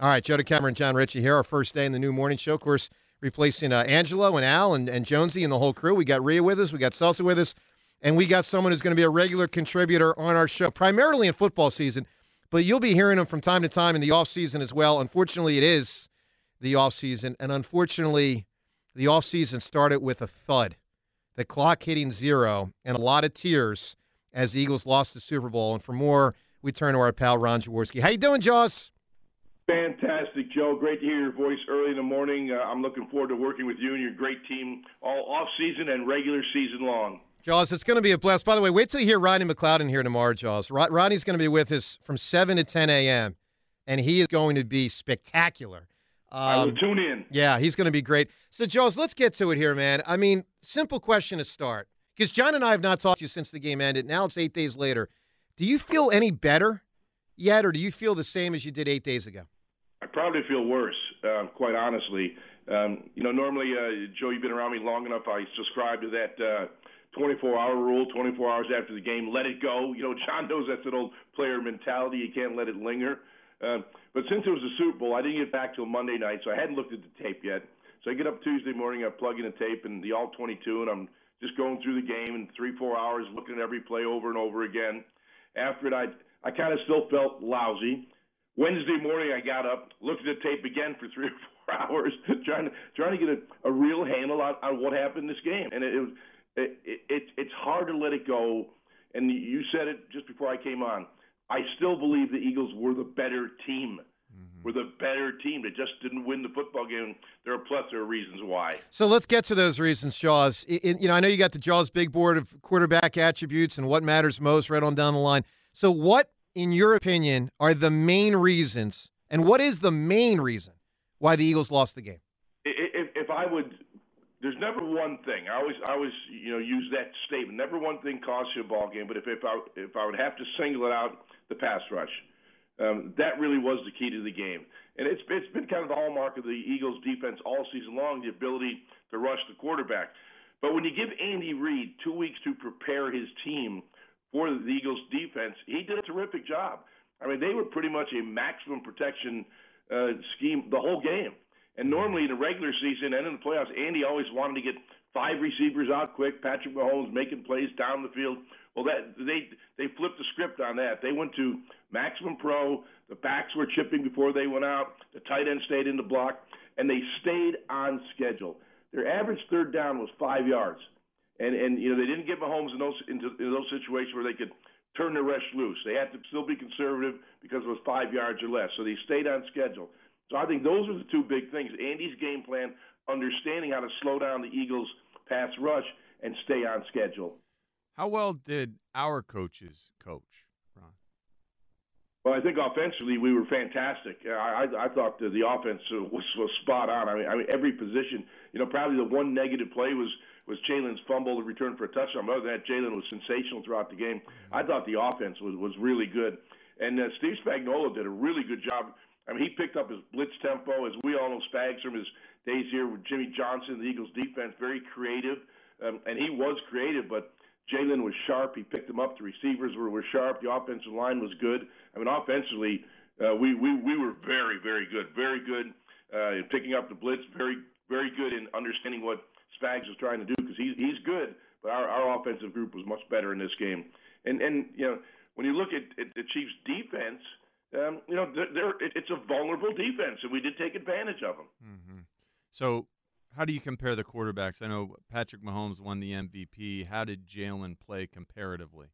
All right, Joe DeCamara, John Ritchie here. Our first day in the new morning show. Of course, replacing uh, Angelo and Al and, and Jonesy and the whole crew. We got Rhea with us. We got Celsa with us. And we got someone who's going to be a regular contributor on our show, primarily in football season. But you'll be hearing him from time to time in the off season as well. Unfortunately, it is the off season. And unfortunately, the off season started with a thud. The clock hitting zero and a lot of tears as the Eagles lost the Super Bowl. And for more, we turn to our pal Ron Jaworski. How you doing, Jaws? Fantastic, Joe. Great to hear your voice early in the morning. Uh, I'm looking forward to working with you and your great team all off season and regular season long. Jaws, it's going to be a blast. By the way, wait till you hear Rodney McLeod in here tomorrow, Jaws. Rod- Rodney's going to be with us from 7 to 10 a.m., and he is going to be spectacular. Um, I will tune in. Yeah, he's going to be great. So, Jaws, let's get to it here, man. I mean, simple question to start. Because John and I have not talked to you since the game ended. Now it's eight days later. Do you feel any better yet, or do you feel the same as you did eight days ago? Probably feel worse, uh, quite honestly. Um, you know, normally, uh, Joe, you've been around me long enough. I subscribe to that uh, 24-hour rule. 24 hours after the game, let it go. You know, John knows that's an old player mentality. You can't let it linger. Uh, but since it was the Super Bowl, I didn't get back till Monday night, so I hadn't looked at the tape yet. So I get up Tuesday morning, I plug in the tape and the all 22, and I'm just going through the game in three, four hours, looking at every play over and over again. After it, I I kind of still felt lousy. Wednesday morning, I got up, looked at the tape again for three or four hours, trying to trying to get a, a real handle on, on what happened in this game. And it, it was it, it, it's hard to let it go. And you said it just before I came on. I still believe the Eagles were the better team. Mm-hmm. Were the better team. They just didn't win the football game. There are plethora of reasons why. So let's get to those reasons, Jaws. In, you know, I know you got the Jaws big board of quarterback attributes and what matters most right on down the line. So what in your opinion, are the main reasons, and what is the main reason why the Eagles lost the game? If, if I would, there's never one thing. I always, I always, you know, use that statement. Never one thing costs you a ball game. But if if I if I would have to single it out, the pass rush, um, that really was the key to the game. And it's it's been kind of the hallmark of the Eagles' defense all season long, the ability to rush the quarterback. But when you give Andy Reid two weeks to prepare his team for the Eagles defense, he did a terrific job. I mean, they were pretty much a maximum protection uh, scheme the whole game. And normally in the regular season and in the playoffs, Andy always wanted to get five receivers out quick. Patrick Mahomes making plays down the field. Well, that they they flipped the script on that. They went to maximum pro. The backs were chipping before they went out. The tight end stayed in the block, and they stayed on schedule. Their average third down was five yards and and you know they didn't get Mahomes in those into, in those situations where they could turn the rush loose. They had to still be conservative because it was five yards or less. So they stayed on schedule. So I think those are the two big things. Andy's game plan, understanding how to slow down the Eagles' pass rush and stay on schedule. How well did our coaches coach, Ron? Well, I think offensively we were fantastic. I, I, I thought the, the offense was, was spot on. I mean, I mean every position. You know, probably the one negative play was was Jalen's fumble to return for a touchdown. Other than that, Jalen was sensational throughout the game. I thought the offense was was really good, and uh, Steve Spagnuolo did a really good job. I mean, he picked up his blitz tempo, as we all know, Spags from his days here with Jimmy Johnson, the Eagles' defense, very creative, um, and he was creative, but. Jalen was sharp. He picked them up. The receivers were, were sharp. The offensive line was good. I mean, offensively, uh, we, we we were very very good, very good uh, in picking up the blitz. Very very good in understanding what Spags was trying to do because he's he's good, but our, our offensive group was much better in this game. And and you know when you look at, at the Chiefs' defense, um, you know they're, they're, it's a vulnerable defense, and we did take advantage of them. Mm-hmm. So. How do you compare the quarterbacks? I know Patrick Mahomes won the MVP. How did Jalen play comparatively?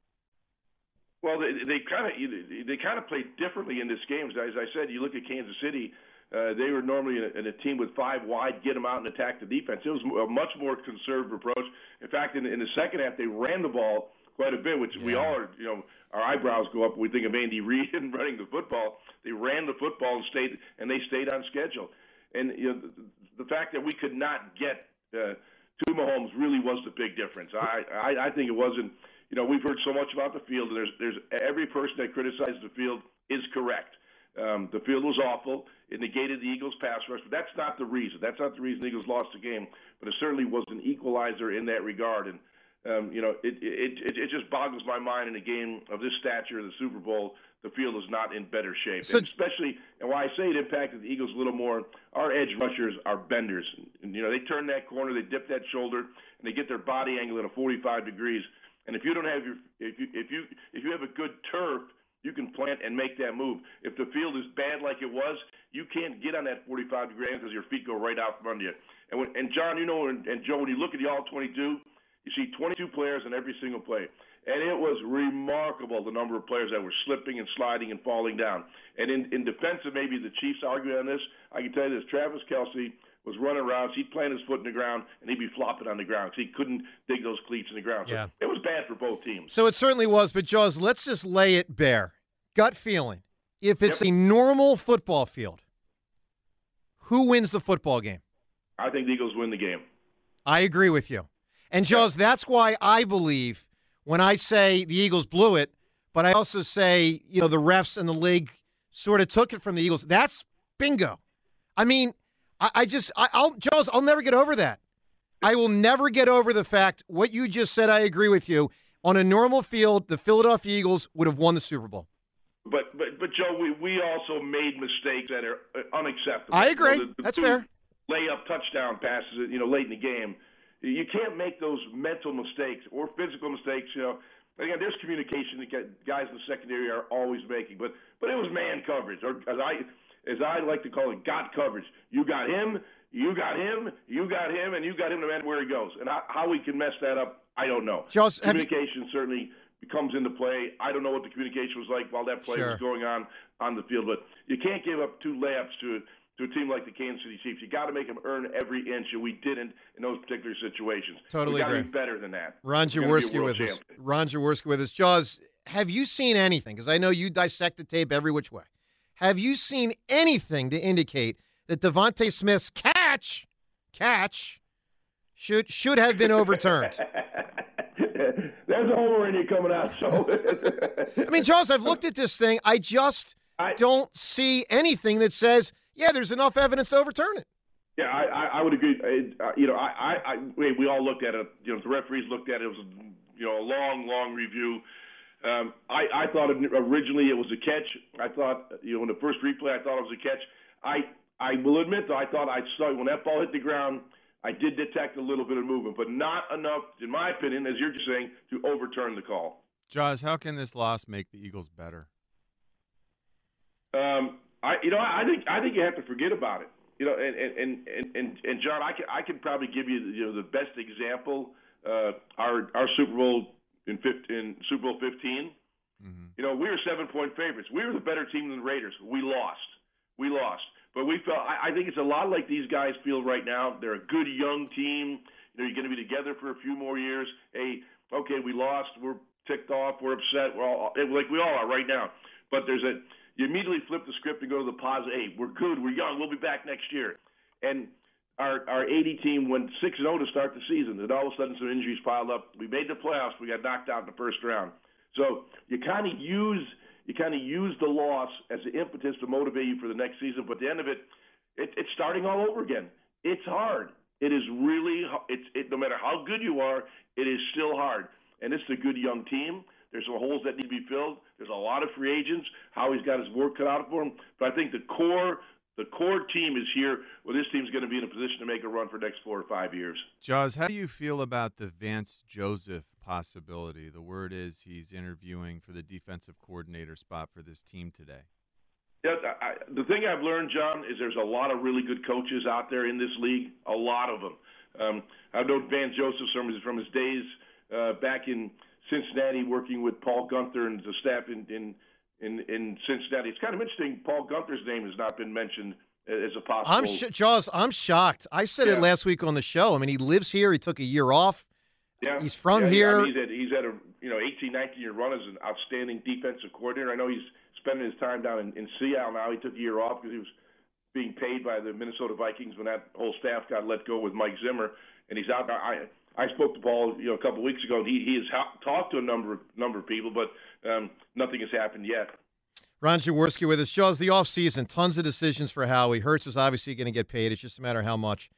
Well, they, they kind of they kind of played differently in this game. As I said, you look at Kansas City; uh, they were normally in a, in a team with five wide, get them out and attack the defense. It was a much more conservative approach. In fact, in, in the second half, they ran the ball quite a bit, which we all are. You know, our eyebrows go up when we think of Andy Reid and running the football. They ran the football and stayed and they stayed on schedule. And you know, the, the fact that we could not get uh, to Mahomes really was the big difference. I, I I think it wasn't. You know, we've heard so much about the field, and there's there's every person that criticizes the field is correct. Um, the field was awful. It negated the Eagles' pass rush, but that's not the reason. That's not the reason the Eagles lost the game. But it certainly was an equalizer in that regard. And um, you know, it, it it it just boggles my mind in a game of this stature, the Super Bowl, the field is not in better shape. So- and especially, and why I say it impacted the Eagles a little more. Our edge rushers are benders. And, you know, they turn that corner, they dip that shoulder, and they get their body angle at a 45 degrees. And if you don't have your, if you if you if you have a good turf, you can plant and make that move. If the field is bad like it was, you can't get on that 45 degree angle because your feet go right out from under you. And when, and John, you know, and, and Joe, when you look at the all 22, you see 22 players in every single play. And it was remarkable the number of players that were slipping and sliding and falling down. And in, in defense of maybe the Chiefs arguing on this, I can tell you this Travis Kelce was running around, he'd plant his foot in the ground, and he'd be flopping on the ground because he couldn't dig those cleats in the ground. So Yeah. it was bad for both teams. So it certainly was, but Jaws, let's just lay it bare. Gut feeling. If it's a normal football field, who wins the football game? I think the Eagles win the game. I agree with you. And Jaws, that's why I believe when I say the Eagles blew it, but I also say, you know, the refs and the league sort of took it from the Eagles. That's bingo. I mean, I, I just, I, I'll, Jaws, I'll never get over that. I will never get over the fact what you just said. I agree with you. On a normal field, the Philadelphia Eagles would have won the Super Bowl. But but but Joe, we we also made mistakes that are uh, unacceptable. I agree. Know, the- the That's fair. Layup touchdown passes, you know, late in the game. You can't make those mental mistakes or physical mistakes. You know, again, there's communication that guys in the secondary are always making. But but it was man coverage, or as I as I like to call it, got coverage. You got him, you got him, you got him, and you got him no matter where he goes. And how, how we can mess that up, I don't know. Jaws, have you- communication certainly comes into play. I don't know what the communication was like while that play Sure. was going on on the field, but you can't give up two layups to to a team like the Kansas City Chiefs. You got to make them earn every inch, and we didn't in those particular situations. Totally we got to agree. be better than that. Ron We're gonna be a Jaworski with us. Ron Jaworski with us. Jaws, have you seen anything? Because I know you dissect the tape every which way. Have you seen anything to indicate that DeVonta Smith's catch, catch, should should have been overturned? There's a homer in you coming out. So I mean, Jaws, I've looked at this thing. I just I- don't see anything that says, yeah, there's enough evidence to overturn it. Yeah, I, I, I would agree. Uh, you know, I, I, I, we we all looked at it. You know, the referees looked at it. It was, you know, a long, long review. Um, I, I thought originally it was a catch. I thought, you know, in the first replay, I thought it was a catch. I, I will admit, though, I thought I saw when that ball hit the ground, I did detect a little bit of movement, but not enough, in my opinion, as you're just saying, to overturn the call. Jaws, how can this loss make the Eagles better? Um, I, you know, I think I think you have to forget about it. You know, and and and and, and John, I can I can probably give you you know the best example. Uh, our our Super Bowl in 15, in Super Bowl 15. Mm-hmm. You know, we were seven point favorites. We were the better team than the Raiders. We lost. We lost. But we felt. I, I think it's a lot like these guys feel right now. They're a good young team. You know, you're going to be together for a few more years. Hey, okay, we lost. We're ticked off. We're upset. We're all like we all are right now. But there's a you immediately flip the script and go to the positive. Hey, we're good. We're young. We'll be back next year. And our our 80 team went six and 0 to start the season. And all of a sudden, some injuries piled up. We made the playoffs. We got knocked out in the first round. So you kind of use you kind of use the loss as the impetus to motivate you for the next season. But at the end of it, it it's starting all over again. It's hard. It is really it's it, no matter how good you are, it is still hard. And it's a good young team. There's some holes that need to be filled. There's a lot of free agents. Howie's got his work cut out for him. But I think the core the core team is here where this team's going to be in a position to make a run for the next four or five years. Jaws, how do you feel about the Vance Joseph possibility? The word is he's interviewing for the defensive coordinator spot for this team today. Yeah, I, the thing I've learned, John, is there's a lot of really good coaches out there in this league. A lot of them. Um, I've known Van Joseph from his, from his days uh, back in Cincinnati, working with Paul Guenther and the staff in, in in in Cincinnati. It's kind of interesting. Paul Guenther's name has not been mentioned as a possible. I'm sh- Jaws. I'm shocked. I said it last week on the show. I mean, he lives here. He took a year off. Yeah, He's from yeah, here. I mean, he's at he's at a you know 18, 19 year run as an outstanding defensive coordinator. I know he's spending his time down in, in Seattle now. He took a year off because he was being paid by the Minnesota Vikings when that whole staff got let go with Mike Zimmer, and he's out. I I spoke to Paul, you know, a couple of weeks ago. And he he has ha- talked to a number of number of people, but um, nothing has happened yet. Ron Jaworski with us. Jaws, the offseason, tons of decisions for Howie. Hurts is obviously going to get paid. It's just a matter of how much.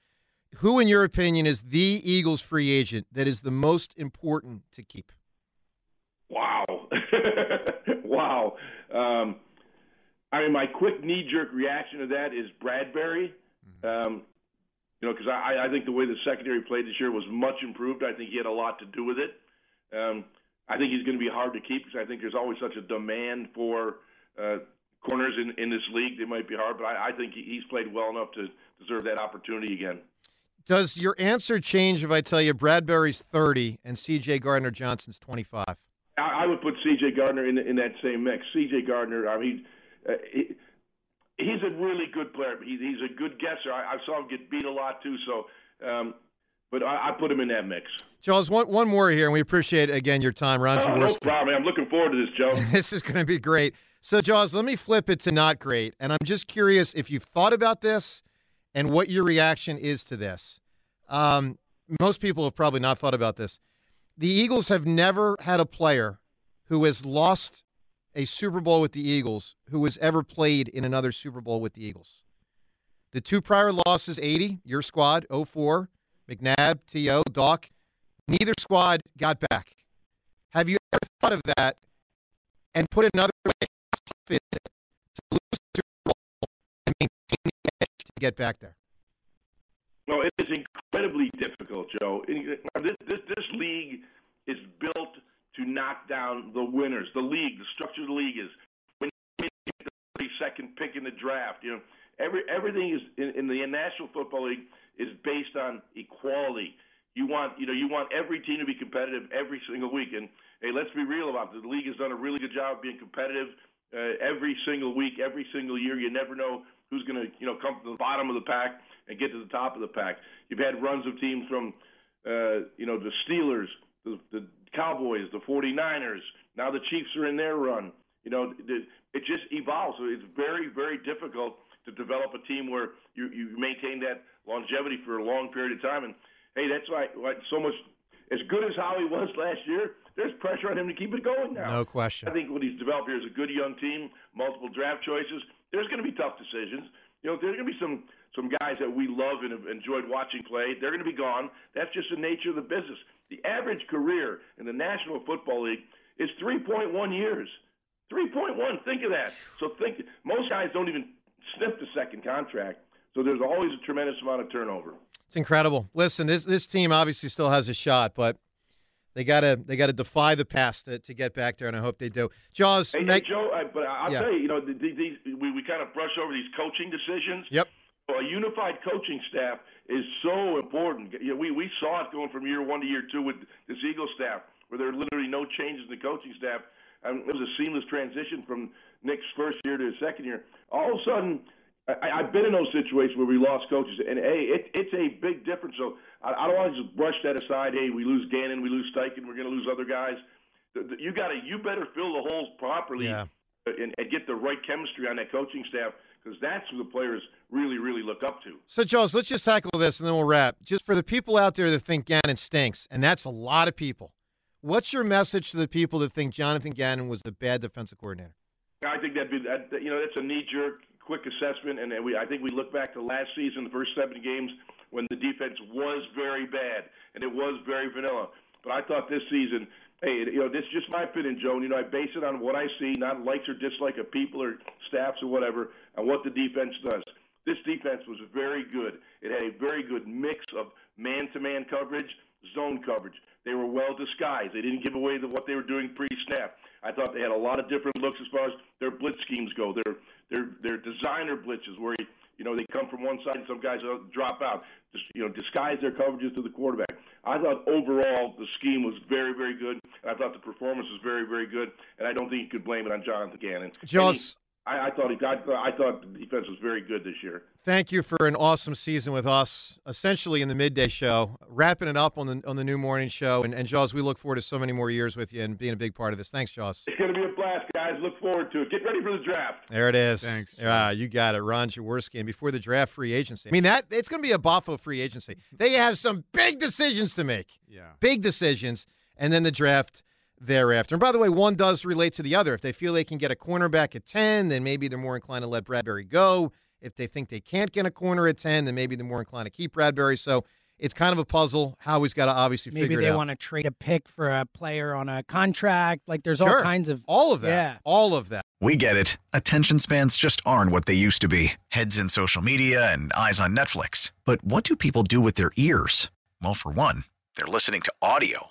Who, in your opinion, is the Eagles free agent that is the most important to keep? Wow. wow. Um, I mean, my quick knee jerk reaction to that is Bradberry. Mm-hmm. Um, you know, because I, I think the way the secondary played this year was much improved. I think he had a lot to do with it. Um, I think he's going to be hard to keep because I think there's always such a demand for uh, corners in, in this league. They might be hard, but I, I think he's played well enough to deserve that opportunity again. Does your answer change if I tell you Bradberry's 30 and C.J. Gardner Johnson's 25? I, I would put C.J. Gardner in in that same mix. C.J. Gardner, I mean, uh, he, he's a really good player. He, he's a good guesser. I, I saw him get beat a lot too, so. Um, but I, I, put him in that mix. Charles, one, one more here, and we appreciate again your time, Ron. Oh, no problem. I'm looking forward to this, Joe. this is going to be great. So, Jaws, let me flip it to not great. And I'm just curious if you've thought about this and what your reaction is to this. Um, most people have probably not thought about this. The Eagles have never had a player who has lost a Super Bowl with the Eagles who has ever played in another Super Bowl with the Eagles. The two prior losses 80, your squad, 04, McNabb, T.O., Doc, neither squad got back. Have you ever thought of that and put another way to lose the Super Bowl and maintain the edge to get back there? No, it is incredibly difficult, Joe. This, this, this league is built to knock down the winners. The league, the structure of the league is when you get the 32nd pick in the draft. You know, every everything is in, in the National Football League is based on equality. You want, you know, you want every team to be competitive every single week. And hey, let's be real about this. The league has done a really good job of being competitive uh, every single week, every single year. You never know who's going to, you know, come to the bottom of the pack and get to the top of the pack. You've had runs of teams from, uh, you know, the Steelers, the, the Cowboys, the 49ers. Now the Chiefs are in their run. You know, it just evolves. So it's very, very difficult to develop a team where you, you maintain that longevity for a long period of time. And hey, that's why, why so much. As good as Howie was last year, there's pressure on him to keep it going now. No question. I think what he's developed here is a good young team, multiple draft choices. There's going to be tough decisions. You know, there's going to be some some guys that we love and have enjoyed watching play. They're going to be gone. That's just the nature of the business. The average career in the National Football League is 3.1 years. 3.1. Think of that. So think most guys don't even sniff the second contract. So there's always a tremendous amount of turnover. It's incredible. Listen, this this team obviously still has a shot, but they gotta they gotta defy the past to, to get back there, and I hope they do. Jaws, hey, hey Joe, I, but I'll yeah. tell you, you know, these, we we kind of brush over these coaching decisions. Yep. A unified coaching staff is so important. You know, we we saw it going from year one to year two with this Eagle staff, where there are literally no changes in the coaching staff. And it was a seamless transition from Nick's first year to his second year. All of a sudden, I, I've been in those situations where we lost coaches, and hey, it, it's a big difference. So I, I don't want to just brush that aside. Hey, we lose Gannon, we lose Steichen, we're going to lose other guys. You got to, you better fill the holes properly yeah. and, and get the right chemistry on that coaching staff because that's who the players really, really look up to. So, Charles, let's just tackle this and then we'll wrap. Just for the people out there that think Gannon stinks, and that's a lot of people. What's your message to the people that think Jonathan Gannon was a bad defensive coordinator? I think that'd be that, you know that's a knee jerk quick assessment, and we I think we look back to last season, the first seven games when the defense was very bad and it was very vanilla. But I thought this season, hey, you know, this is just my opinion, Joe. And, you know, I base it on what I see, not likes or dislikes of people or staffs or whatever, and what the defense does. This defense was very good. It had a very good mix of man-to-man coverage, zone coverage. They were well disguised. They didn't give away the, what they were doing pre-snap. I thought they had a lot of different looks as far as their blitz schemes go. Their their their designer blitzes where you know they come from one side and some guys drop out. Just you know disguise their coverages to the quarterback. I thought overall the scheme was very very good. And I thought the performance was very very good, and I don't think you could blame it on Jonathan Gannon. Jaws. I, I thought he got. I thought the defense was very good this year. Thank you for an awesome season with us, essentially in the midday show, wrapping it up on the on the new morning show. And, and Jaws, we look forward to so many more years with you and being a big part of this. Thanks, Jaws. It's going to be a blast, guys. Look forward to it. Get ready for the draft. There it is. Thanks. Yeah, you got it, Ron Jaworski. And before the draft, free agency. I mean that it's going to be a Boffo free agency. They have some big decisions to make. Yeah. Big decisions, and then the draft thereafter. And by the way, one does relate to the other. If they feel they can get a cornerback at 10, then maybe they're more inclined to let Bradberry go. If they think they can't get a corner at 10, then maybe they're more inclined to keep Bradberry. So it's kind of a puzzle. Howie's got to obviously Maybe figure it they want to trade a pick for a player on a contract. Like there's Sure. all kinds of all of that. Yeah. All of that. We get it. Attention spans just aren't what they used to be heads in social media and eyes on Netflix. But what do people do with their ears? Well, for one, they're listening to audio.